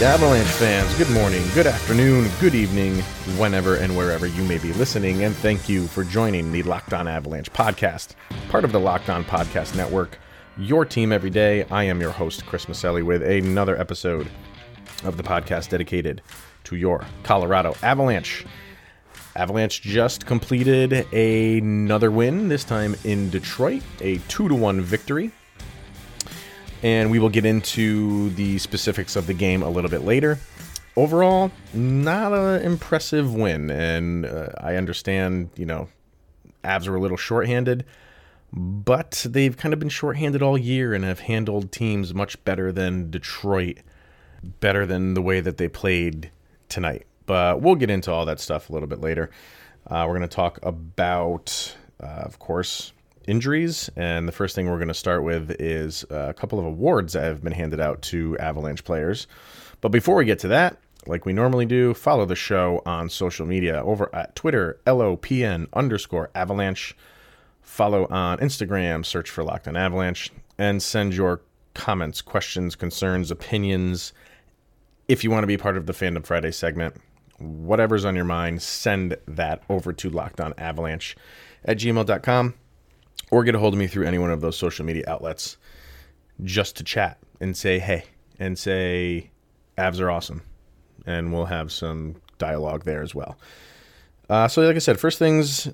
Avalanche fans, good morning, good afternoon, good evening, whenever and wherever you may be listening, and thank you for joining the Locked On Avalanche podcast, part of the Locked On Podcast Network, your team every day. I am your host, Chris Maselli, with another episode of the podcast dedicated to your Colorado Avalanche. Avalanche just completed another win, this time in Detroit, a 2 to 1 victory and we will get into the specifics of the game a little bit later. Overall, not an impressive win, and uh, I understand, you know, Avs were a little shorthanded, but they've kind of been shorthanded all year and have handled teams much better than Detroit, better than the way that they played tonight. But we'll get into all that stuff a little bit later. Uh, we're going to talk about, uh, of course, injuries. And the first thing we're going to start with is a couple of awards that have been handed out to Avalanche players. But before we get to that, like we normally do, follow the show on social media over at Twitter, LOPN underscore avalanche. Follow on Instagram, search for Locked on Avalanche, and send your comments, questions, concerns, opinions. If you want to be part of the Fandom Friday segment, whatever's on your mind, send that over to Locked on Avalanche at gmail.com or get a hold of me through any one of those social media outlets just to chat and say hey and say Avs are awesome. And we'll have some dialogue there as well. Uh, so like i said first things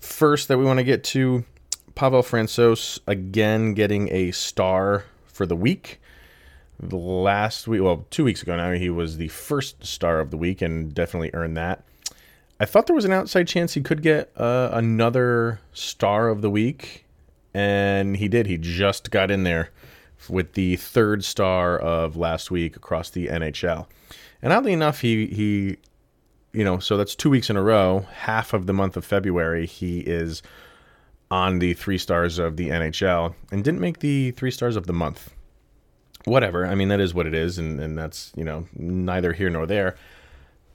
first that we want to get to pavel francouz again getting a star for the week. The last week well two weeks ago now he was the first star of the week and definitely earned that I thought there was an outside chance he could get uh, another star of the week, and he did. He just got in there with the third star of last week across the NHL. And oddly enough, he he, you know, so that's two weeks in a row. Half of the month of February, he is on the three stars of the NHL and didn't make the three stars of the month. Whatever. I mean, that is what it is, and, and that's you know neither here nor there.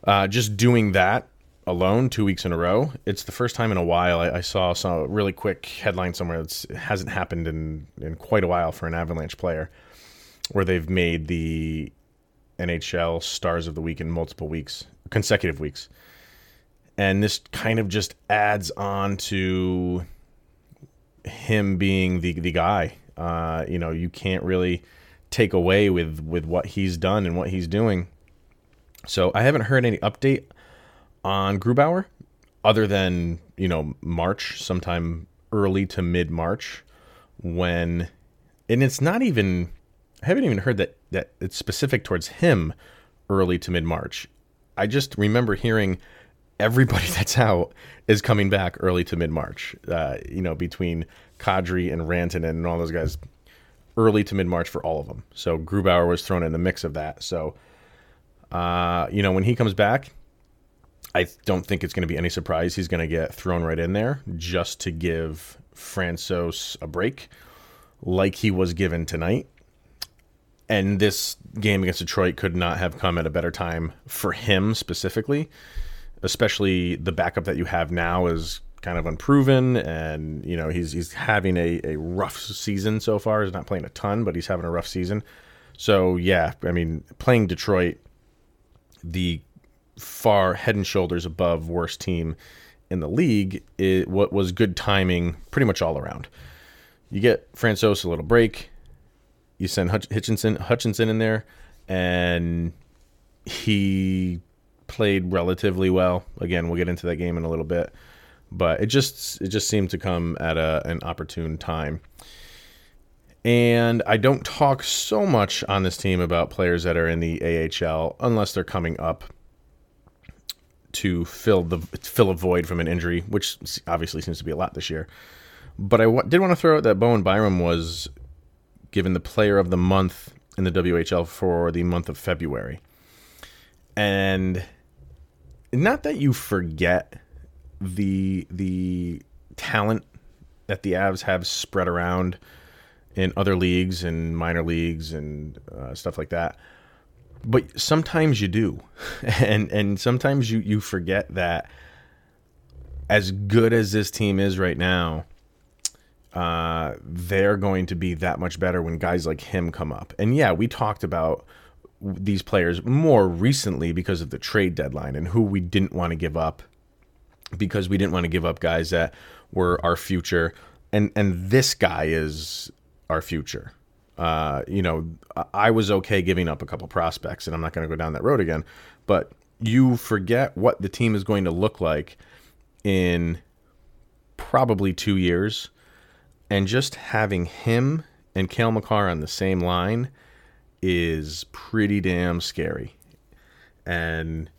Uh, just doing that alone two weeks in a row. It's the first time in a while I, I saw some really quick headline somewhere that hasn't happened in, in quite a while for an Avalanche player, where they've made the NHL Stars of the Week in multiple weeks, consecutive weeks. And this kind of just adds on to him being the the guy. Uh, you know, you can't really take away with with what he's done and what he's doing. So I haven't heard any update on Grubauer, other than you know March, sometime early to mid March, when, and it's not even. I haven't even heard that that it's specific towards him, early to mid March. I just remember hearing everybody that's out is coming back early to mid March. Uh, you know, between Kadri and Rantanen and all those guys, early to mid March for all of them. So Grubauer was thrown in the mix of that. So, uh, you know, when he comes back, I don't think it's going to be any surprise he's going to get thrown right in there just to give Francouz a break, like he was given tonight. And this game against Detroit could not have come at a better time for him specifically, especially the backup that you have now is kind of unproven, and you know he's he's having a, a rough season so far. He's not playing a ton, but he's having a rough season. So yeah, I mean, playing Detroit, the far head and shoulders above worst team in the league, it what was good timing pretty much all around. You get Francouz a little break, you send Hutch- Hutchinson Hutchinson in there, and he played relatively well. Again, we'll get into that game in a little bit, but it just it just seemed to come at a, an opportune time. And I don't talk so much on this team about players that are in the AHL unless they're coming up to fill the fill a void from an injury, which obviously seems to be a lot this year. But I w- did want to throw out that Bowen Byram was given the Player of the Month in the WHL for the month of February, and not that you forget the the talent that the Avs have spread around in other leagues and minor leagues and uh, stuff like that. But sometimes you do, and and sometimes you you forget that as good as this team is right now, uh, they're going to be that much better when guys like him come up. And yeah, we talked about these players more recently because of the trade deadline and who we didn't want to give up because we didn't want to give up guys that were our future. And and this guy is our future uh, you know i was okay giving up a couple prospects and i'm not going to go down that road again but you forget what the team is going to look like in probably two years and just having him and Cale Makar on the same line is pretty damn scary. And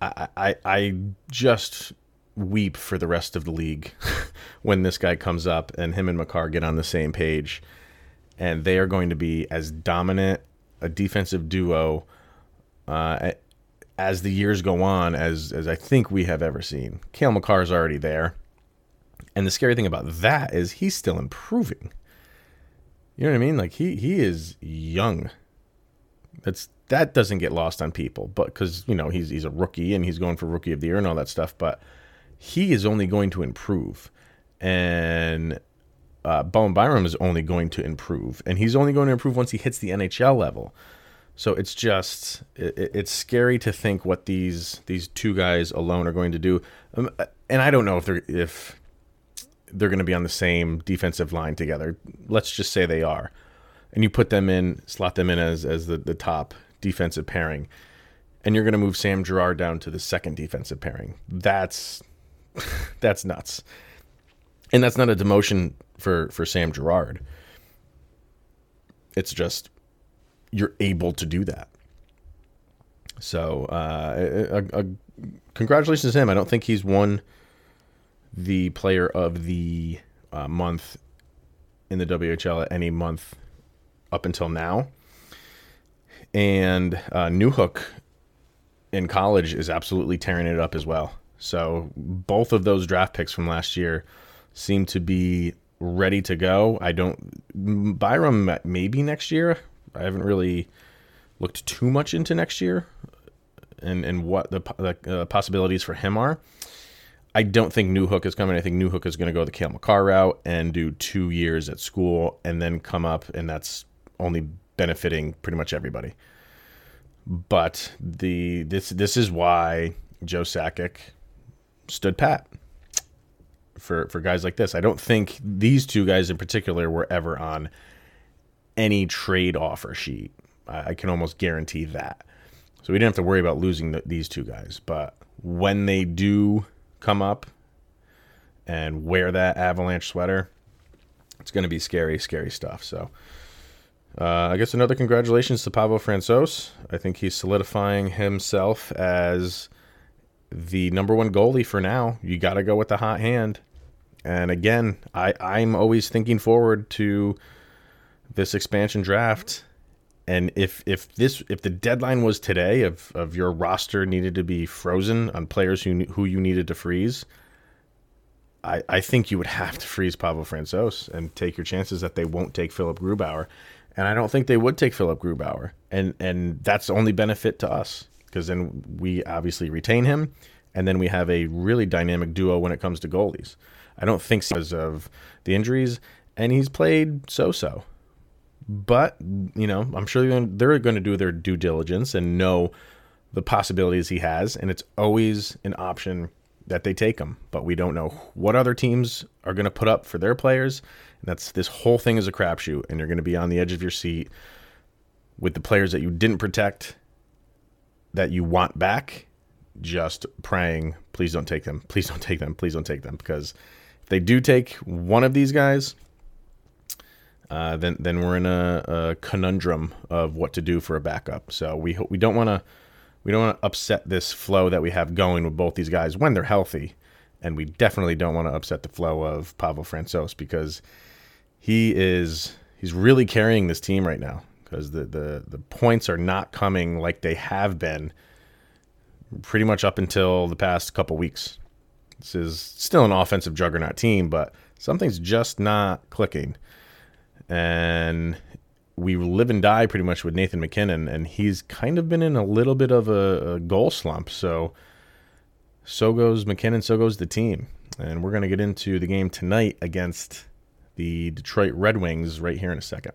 I, I, I just weep for the rest of the league when this guy comes up and him and Makar get on the same page. And they are going to be as dominant a defensive duo uh, as the years go on as, as I think we have ever seen. Cale Makar is already there. And the scary thing about that is he's still improving. You know what I mean? Like he he is young. That's that doesn't get lost on people, but because you know he's he's a rookie and he's going for rookie of the year and all that stuff. But he is only going to improve, and uh, Bowen Byram is only going to improve, and he's only going to improve once he hits the NHL level. So it's just it, it's scary to think what these these two guys alone are going to do. Um, and I don't know if they're if they're going to be on the same defensive line together. Let's just say they are. And you put them in, slot them in as, as the, the top defensive pairing. And you're going to move Sam Girard down to the second defensive pairing. That's that's nuts. And that's not a demotion for, for Sam Girard. It's just you're able to do that. So, uh, a, a, congratulations to him. I don't think he's won the player of the uh, month in the WHL at any month up until now. And uh, Newhook in college is absolutely tearing it up as well. So both of those draft picks from last year seem to be ready to go. I don't Byram maybe next year. I haven't really looked too much into next year and and what the, the uh, possibilities for him are. I don't think Newhook is coming. I think Newhook is going to go the Cale Makar route and do two years at school and then come up, and that's only benefiting pretty much everybody. But the this this is why Joe Sakic stood pat for for guys like this. I don't think these two guys in particular were ever on any trade offer sheet. I, I can almost guarantee that. So we didn't have to worry about losing the, these two guys. But when they do come up and wear that avalanche sweater, it's going to be scary, scary stuff. So, uh, I guess another congratulations to Pavel Francouz. I think he's solidifying himself as the number one goalie for now. You got to go with the hot hand. And again, I, I'm always thinking forward to this expansion draft and if if this if the deadline was today of of your roster needed to be frozen on players who who you needed to freeze, I I think you would have to freeze Pavel Francouz and take your chances that they won't take Philip Grubauer, and I don't think they would take Philip Grubauer, and and that's the only benefit to us because then we obviously retain him, and then we have a really dynamic duo when it comes to goalies. I don't think because of the injuries, and he's played so so but you know, I'm sure they're going to do their due diligence and know the possibilities he has, and it's always an option that they take him. But we don't know what other teams are going to put up for their players. And that's this whole thing is a crapshoot, and you're going to be on the edge of your seat with the players that you didn't protect, that you want back, just praying, please don't take them, please don't take them, please don't take them, because if they do take one of these guys uh, then then we're in a, a, conundrum of what to do for a backup. So we we don't want to we don't want to upset this flow that we have going with both these guys when they're healthy, and we definitely don't want to upset the flow of Pavel Francouz because he is he's really carrying this team right now. Because the, the the points are not coming like they have been pretty much up until the past couple weeks. This is still an offensive juggernaut team, but something's just not clicking. And we live and die pretty much with Nathan MacKinnon, and he's kind of been in a little bit of a, a goal slump. So, so goes MacKinnon, so goes the team. And we're going to get into the game tonight against the Detroit Red Wings right here in a second.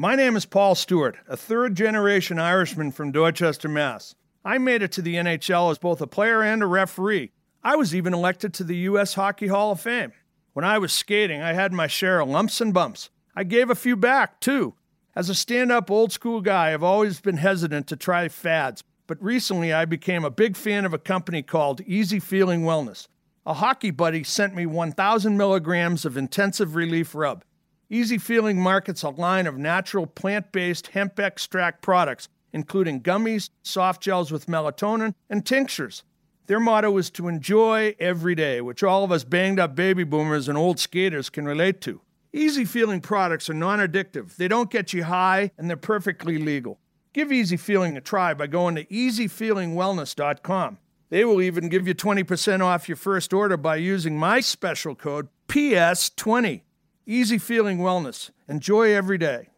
My name is Paul Stewart, a third generation Irishman from Dorchester, Mass. I made it to the NHL as both a player and a referee. I was even elected to the U.S. Hockey Hall of Fame. When I was skating, I had my share of lumps and bumps. I gave a few back, too. As a stand up old school guy, I've always been hesitant to try fads, but recently I became a big fan of a company called Easy Feeling Wellness. A hockey buddy sent me 1,000 milligrams of intensive relief rub. Easy Feeling markets a line of natural plant based hemp extract products, including gummies, soft gels with melatonin, and tinctures. Their motto is to enjoy every day, which all of us banged up baby boomers and old skaters can relate to. Easy Feeling products are non addictive, they don't get you high, and they're perfectly legal. Give Easy Feeling a try by going to easyfeelingwellness.com. They will even give you 20% off your first order by using my special code PS20. Easy Feeling Wellness. Enjoy every day.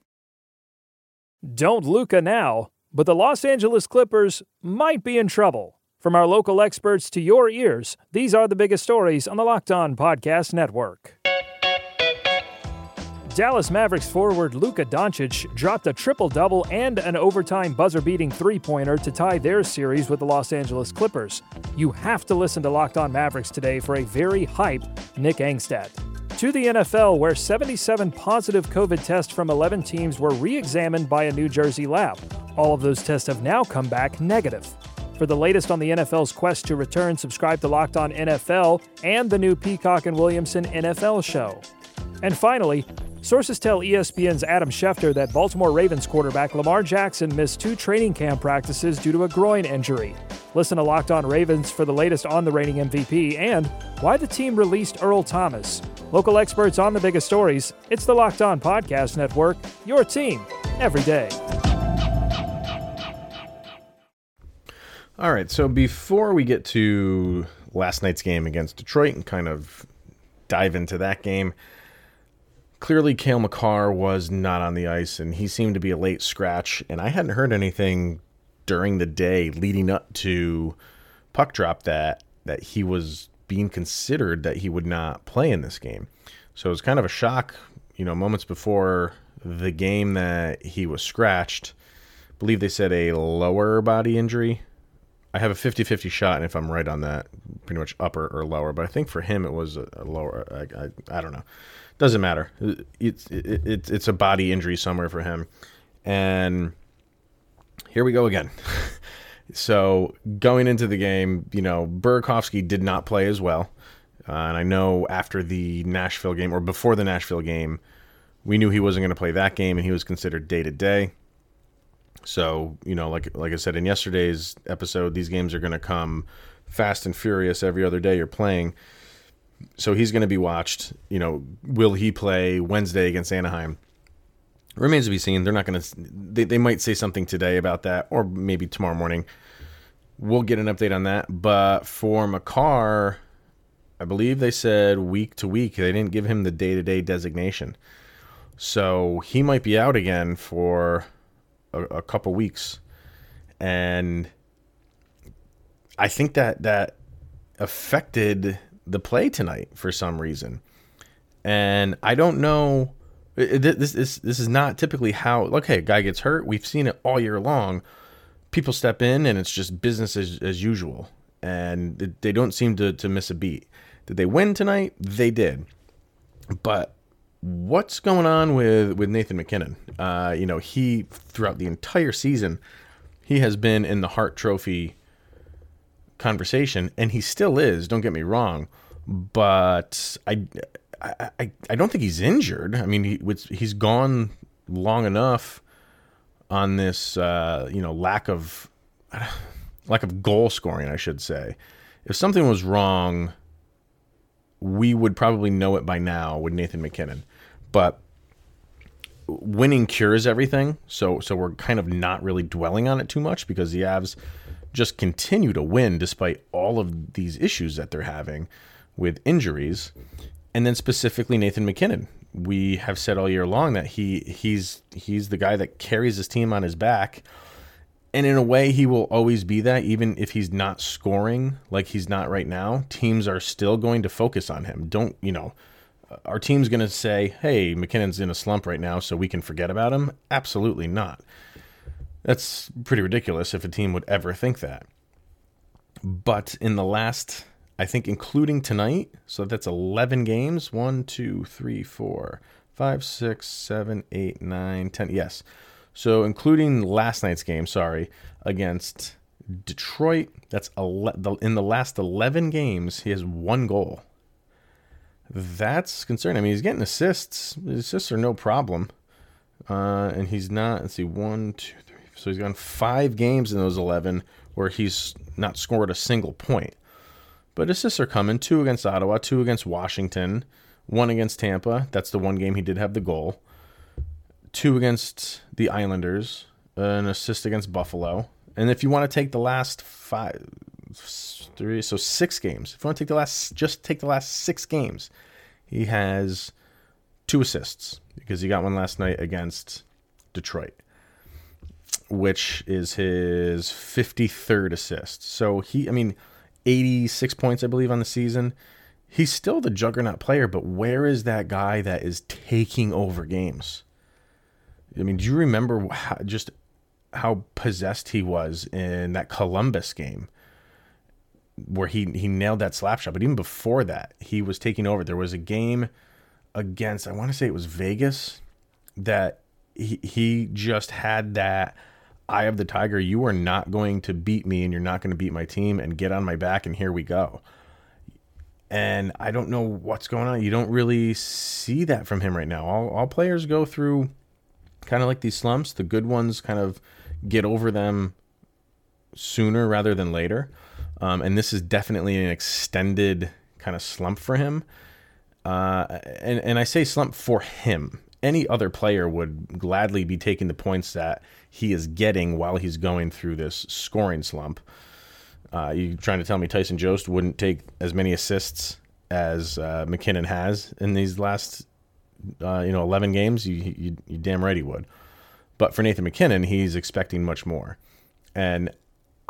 Don't Luca now, but the Los Angeles Clippers might be in trouble. From our local experts to your ears, these are the biggest stories on the Locked On Podcast Network. Dallas Mavericks forward Luka Doncic dropped a triple double and an overtime buzzer beating three pointer to tie their series with the Los Angeles Clippers. You have to listen to Locked On Mavericks today for a very hype Nick Angstadt. To the NFL, where 77 positive COVID tests from 11 teams were re examined by a New Jersey lab. All of those tests have now come back negative. For the latest on the NFL's quest to return, subscribe to Locked On NFL and the new Peacock and Williamson NFL show. And finally, Sources tell ESPN's Adam Schefter that Baltimore Ravens quarterback Lamar Jackson missed two training camp practices due to a groin injury. Listen to Locked On Ravens for the latest on the reigning MVP and why the team released Earl Thomas. Local experts on the biggest stories. It's the Locked On Podcast Network, your team every day. All right, so before we get to last night's game against Detroit and kind of dive into that game, clearly Cale Makar was not on the ice and he seemed to be a late scratch. And I hadn't heard anything during the day leading up to puck drop that that he was being considered that he would not play in this game. So it was kind of a shock, you know, moments before the game that he was scratched. I believe they said a lower body injury. I have a 50-50 shot, and if I'm right on that, pretty much upper or lower. But I think for him it was a, lower. I, I, I don't know doesn't matter. It's it, it, it's a body injury somewhere for him, and here we go again. so going into the game, you know, Burakovsky did not play as well, uh, and I know after the Nashville game or before the Nashville game, we knew he wasn't going to play that game, and he was considered day to day. So you know, like like I said in yesterday's episode, these games are going to come fast and furious every other day you're playing so he's going to be watched. You know, will he play Wednesday against Anaheim? Remains to be seen. They're not going to. They, they might say something today about that, or maybe tomorrow morning. We'll get an update on that. But for Makar, I believe they said week to week. They didn't give him the day to day designation, so he might be out again for a, a couple weeks, and I think that that affected the play tonight for some reason. And I don't know. This, this, this is not typically how, okay, a guy gets hurt. We've seen it all year long. People step in and it's just business as, as usual. And they don't seem to, to miss a beat. Did they win tonight? They did. But what's going on with, with Nathan MacKinnon? Uh, you know, he, throughout the entire season, he has been in the Hart Trophy conversation, and he still is. Don't get me wrong, but I, I, I don't think he's injured. I mean, he, he's gone long enough on this, uh, you know, lack of lack of goal scoring, I should say. If something was wrong, we would probably know it by now with Nathan MacKinnon. But winning cures everything. So so we're kind of not really dwelling on it too much because the Avs just continue to win despite all of these issues that they're having with injuries. And then specifically Nathan MacKinnon. We have said all year long that he he's he's the guy that carries his team on his back. And in a way he will always be that even if he's not scoring like he's not right now. Teams are still going to focus on him. Don't, you know, our team's going to say, "Hey, MacKinnon's in a slump right now, so we can forget about him." Absolutely not. That's pretty ridiculous if a team would ever think that. But in the last, I think, including tonight, so that's 11 games one, two, three, four, five, six, seven, eight, nine, ten. Yes. So including last night's game, sorry, against Detroit, that's ele- in the last 11 games, he has one goal that's concerning. I mean, he's getting assists. His assists are no problem. Uh, and he's not, let's see, one, two, three. So he's gone five games in those 11 where he's not scored a single point. But assists are coming two against Ottawa, two against Washington, one against Tampa. That's the one game he did have the goal. Two against the Islanders, an assist against Buffalo. And if you want to take the last five, three, so six games. If you want to take the last, just take the last six games. He has two assists because he got one last night against Detroit, which is his 53rd assist. So he, I mean, 86 points, I believe, on the season. He's still the juggernaut player, but where is that guy that is taking over games? I mean, do you remember how, just how possessed he was in that Columbus game? Where he he nailed that slap shot. But even before that, he was taking over. There was a game against I want to say it was Vegas that he he just had that eye of the tiger. You are not going to beat me, and you're not going to beat my team, and get on my back, and here we go. And I don't know what's going on. You don't really see that from him right now. All all players go through kind of like these slumps. The good ones kind of get over them sooner rather than later. Um, and this is definitely an extended kind of slump for him. Uh, and, and I say slump for him. Any other player would gladly be taking the points that he is getting while he's going through this scoring slump. Uh, you trying to tell me Tyson Jost wouldn't take as many assists as uh, MacKinnon has in these last, uh, you know, 11 games? You, you, you damn right he would. But for Nathan MacKinnon, he's expecting much more. And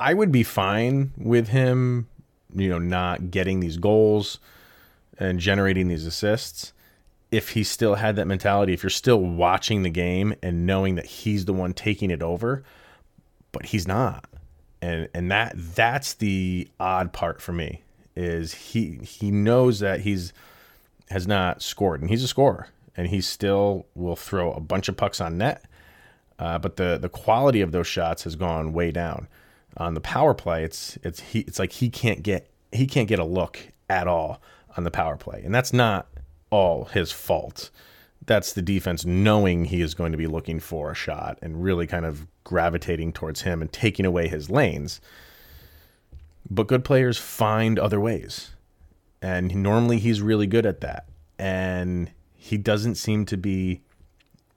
I would be fine with him, you know, not getting these goals and generating these assists if he still had that mentality, if you're still watching the game and knowing that he's the one taking it over, but he's not. And and that that's the odd part for me is he he knows that he's has not scored and he's a scorer and he still will throw a bunch of pucks on net. Uh, but the the quality of those shots has gone way down on the power play, it's it's he it's like he can't get he can't get a look at all on the power play, and that's not all his fault. That's the defense knowing he is going to be looking for a shot and really kind of gravitating towards him and taking away his lanes. But good players find other ways. And normally he's really good at that. And he doesn't seem to be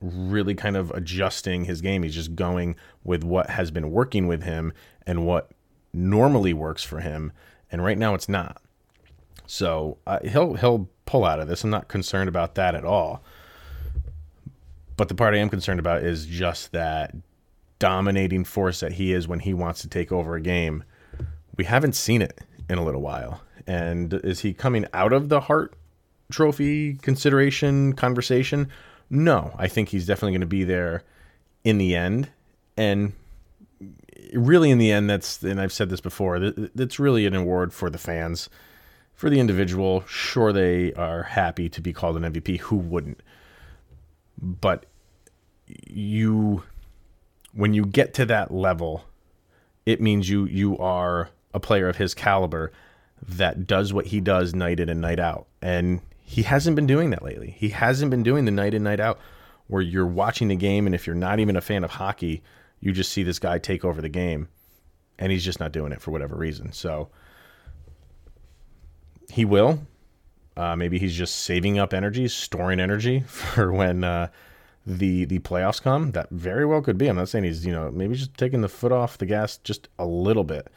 really kind of adjusting his game. He's just going with what has been working with him and what normally works for him. And right now it's not. So uh, he'll he'll pull out of this. I'm not concerned about that at all. But the part I am concerned about is just that dominating force that he is when he wants to take over a game. We haven't seen it in a little while. And is he coming out of the Hart Trophy consideration conversation? No, I think he's definitely going to be there in the end. And really, in the end, that's, and I've said this before, that's really an award for the fans. For the individual, sure, they are happy to be called an MVP. Who wouldn't? But you, when you get to that level, it means you you are a player of his caliber that does what he does night in and night out. And he hasn't been doing that lately. He hasn't been doing the night in, night out where you're watching the game, and if you're not even a fan of hockey, you just see this guy take over the game, and he's just not doing it for whatever reason. So he will. Uh, maybe he's just saving up energy, storing energy for when uh, the the playoffs come, that very well could be. I'm not saying he's you know maybe just taking the foot off the gas just a little bit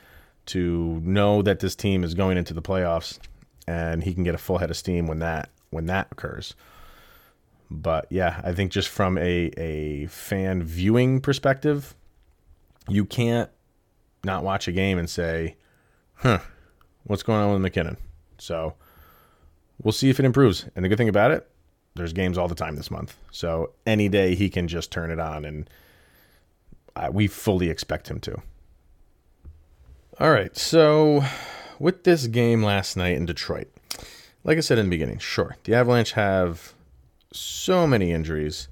to know that this team is going into the playoffs and he can get a full head of steam when that when that occurs. But yeah, I think just from a a fan viewing perspective, you can't not watch a game and say, "Huh, what's going on with MacKinnon?" So we'll see if it improves. And the good thing about it, there's games all the time this month. So any day he can just turn it on, and uh, we fully expect him to. All right. So with this game last night in Detroit, like I said in the beginning, sure, the Avalanche have so many injuries.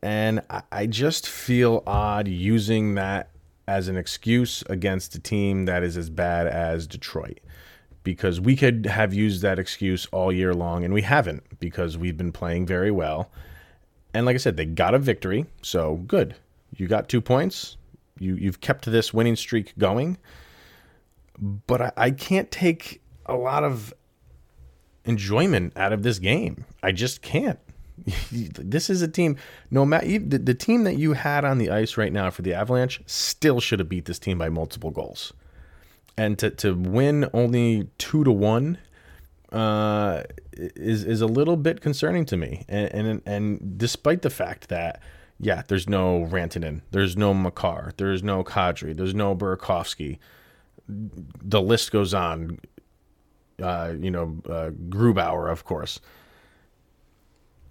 And I just feel odd using that as an excuse against a team that is as bad as Detroit because we could have used that excuse all year long and we haven't because we've been playing very well. And like I said, they got a victory, so good. You got two points. You you've kept this winning streak going. But I, I can't take a lot of enjoyment out of this game. I just can't. this is a team. No matter the, the team that you had on the ice right now for the Avalanche still should have beat this team by multiple goals and to to win only two to one uh, is is a little bit concerning to me. And, and and despite the fact that yeah, there's no Rantanen, there's no Makar, there's no Kadri, there's no Burakovsky. The list goes on. Uh, you know, uh, Grubauer, of course.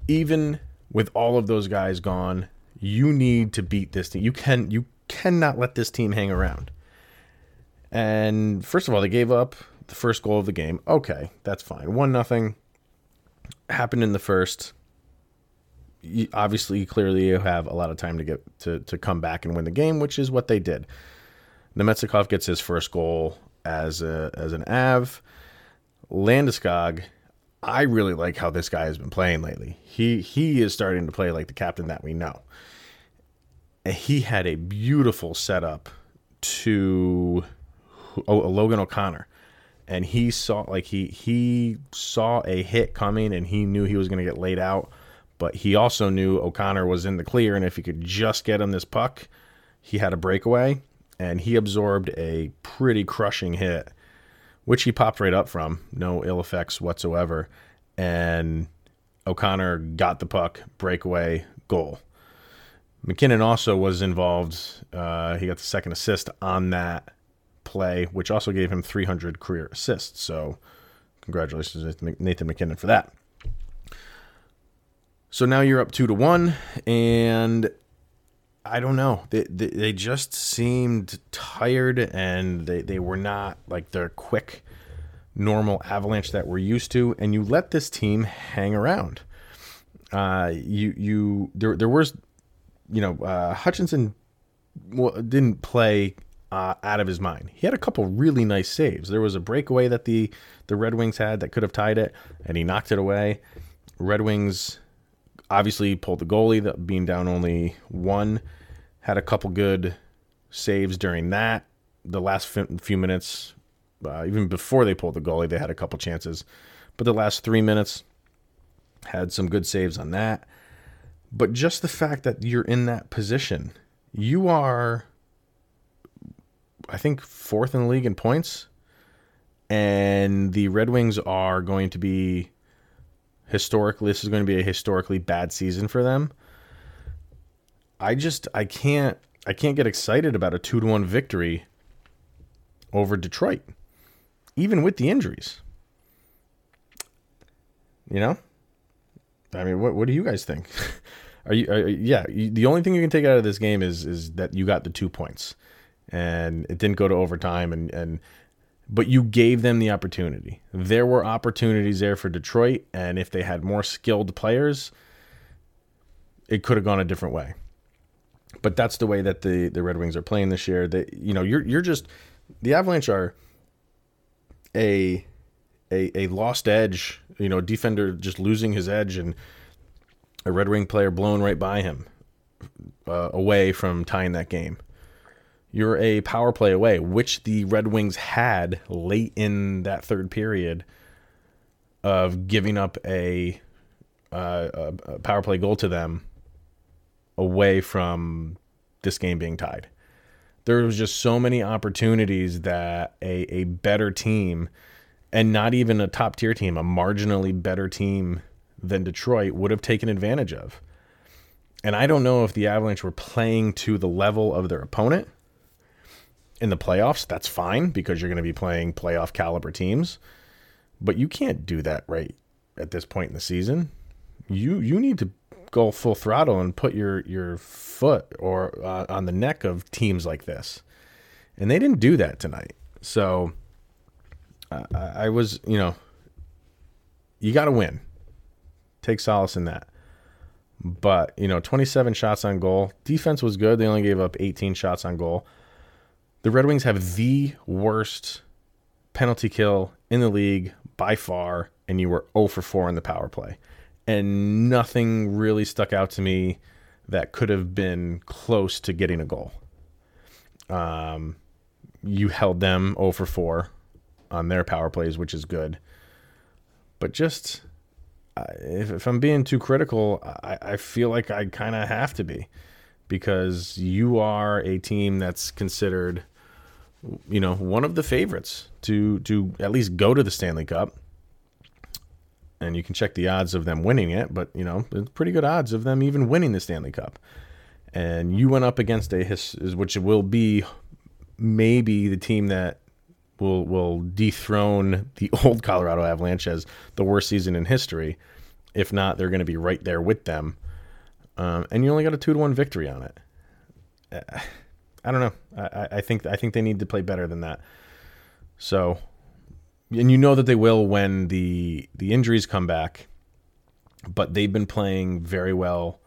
Even with all of those guys gone, you need to beat this team. You can you cannot let this team hang around. And first of all, they gave up the first goal of the game. Okay, that's fine. One nothing happened in the first. You, obviously, clearly, you have a lot of time to get to to come back and win the game, which is what they did. Namestnikov gets his first goal as a as an Av. Landeskog, I really like how this guy has been playing lately. He he is starting to play like the captain that we know. He had a beautiful setup to oh, Logan O'Connor, and he saw like he he saw a hit coming, and he knew he was going to get laid out. But he also knew O'Connor was in the clear, and if he could just get him this puck, he had a breakaway, and he absorbed a pretty crushing hit, which he popped right up from, no ill effects whatsoever, and O'Connor got the puck, breakaway, goal. MacKinnon also was involved. Uh, he got the second assist on that play, which also gave him 300 career assists. So, congratulations, Nathan MacKinnon, for that. So now you're up two to one, and I don't know. They, they, they just seemed tired, and they, they were not like their quick, normal avalanche that we're used to. And you let this team hang around. Uh, you you there there was, you know, uh, Hutchinson didn't play uh, out of his mind. He had a couple really nice saves. There was a breakaway that the the Red Wings had that could have tied it, and he knocked it away. Red Wings obviously pulled the goalie, being down only one. Had a couple good saves during that. The last few minutes, uh, even before they pulled the goalie, they had a couple chances. But the last three minutes had some good saves on that. But just the fact that you're in that position, you are I think fourth in the league in points, and the Red Wings are going to be historically. This is going to be a historically bad season for them. I just I can't I can't get excited about a two to one victory over Detroit, even with the injuries. You know, I mean, what what do you guys think? Are you, are, yeah? You, the only thing you can take out of this game is is that you got the two points and it didn't go to overtime and and but you gave them the opportunity. There were opportunities there for Detroit and if they had more skilled players it could have gone a different way. But that's the way that the the Red Wings are playing this year. That you know, you're you're just the Avalanche are a a a lost edge, you know, a defender just losing his edge and a Red Wing player blown right by him uh, away from tying that game you're a power play away, which the Red Wings had late in that third period of giving up a, uh, a power play goal to them away from this game being tied. There was just so many opportunities that a, a better team, and not even a top tier team, a marginally better team than Detroit would have taken advantage of. And I don't know if the Avalanche were playing to the level of their opponent in the playoffs. That's fine because you're going to be playing playoff caliber teams. But you can't do that right at this point in the season. You you need to go full throttle and put your your foot or uh, on the neck of teams like this, and they didn't do that tonight. So uh, I was, you know, you got to win. Take solace in that. But you know, 27 shots on goal. Defense was good. They only gave up 18 shots on goal. The Red Wings have the worst penalty kill in the league by far, and you were 0 for 4 in the power play and nothing really stuck out to me that could have been close to getting a goal. Um, you held them 0 for 4 on their power plays, which is good. But just if, if I'm being too critical, I, I feel like I kind of have to be because you are a team that's considered, you know, one of the favorites to to at least go to the Stanley Cup and you can check the odds of them winning it, but you know, pretty good odds of them even winning the Stanley Cup. And you went up against a his, which will be maybe the team that will will dethrone the old Colorado Avalanche as the worst season in history. If not, they're going to be right there with them. Um, and you only got a two to one victory on it. I don't know. I, I think I think they need to play better than that. So and you know that they will when the the injuries come back. But they've been playing very well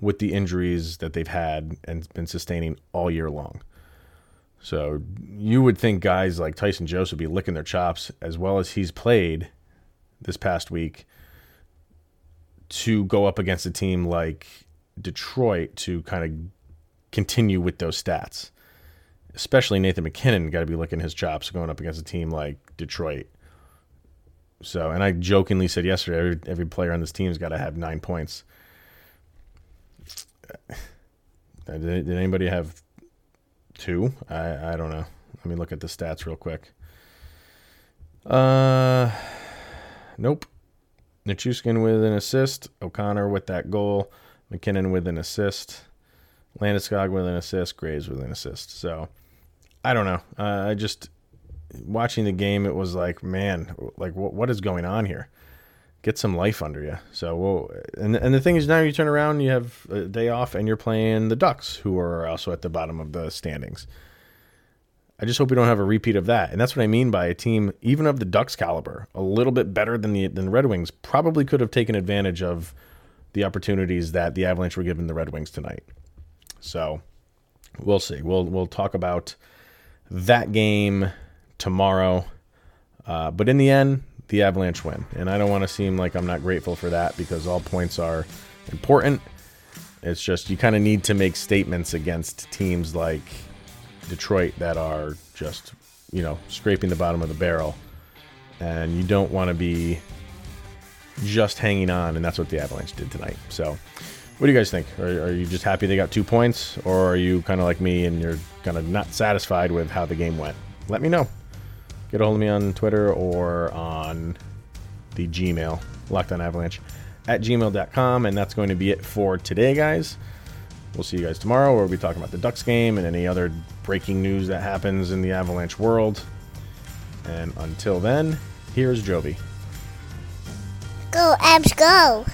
with the injuries that they've had and been sustaining all year long. So you would think guys like Tyson Jost would be licking their chops as well as he's played this past week to go up against a team like Detroit to kind of continue with those stats especially Nathan MacKinnon got to be licking his chops going up against a team like Detroit. So, and I jokingly said yesterday, every, every player on this team's got to have nine points. Did, did anybody have two? I, I don't know. Let me look at the stats real quick. Uh, nope. Nichushkin with an assist. O'Connor with that goal. MacKinnon with an assist. Landeskog with an assist. Graves with an assist. So I don't know. Uh, I just watching the game. It was like, man, like what what is going on here? Get some life under you. So, well, and and the thing is, now you turn around, you have a day off, and you're playing the Ducks, who are also at the bottom of the standings. I just hope we don't have a repeat of that. And that's what I mean by a team, even of the Ducks caliber, a little bit better than the than Red Wings, probably could have taken advantage of the opportunities that the Avalanche were giving the Red Wings tonight. So we'll see. We'll we'll talk about that game tomorrow. Uh, but in the end, the Avalanche win. And I don't want to seem like I'm not grateful for that because all points are important. It's just you kind of need to make statements against teams like Detroit that are just, you know, scraping the bottom of the barrel. And you don't want to be just hanging on. And that's what the Avalanche did tonight. So what do you guys think? Are, are you just happy they got two points, or are you kind of like me and you're kind of not satisfied with how the game went? Let me know. Get a hold of me on Twitter or on the Gmail, Locked on Avalanche, at gmail.com. And that's going to be it for today, guys. We'll see you guys tomorrow, where we'll be talking about the Ducks game and any other breaking news that happens in the Avalanche world. And until then, here's Jovi. Go, Avs, go!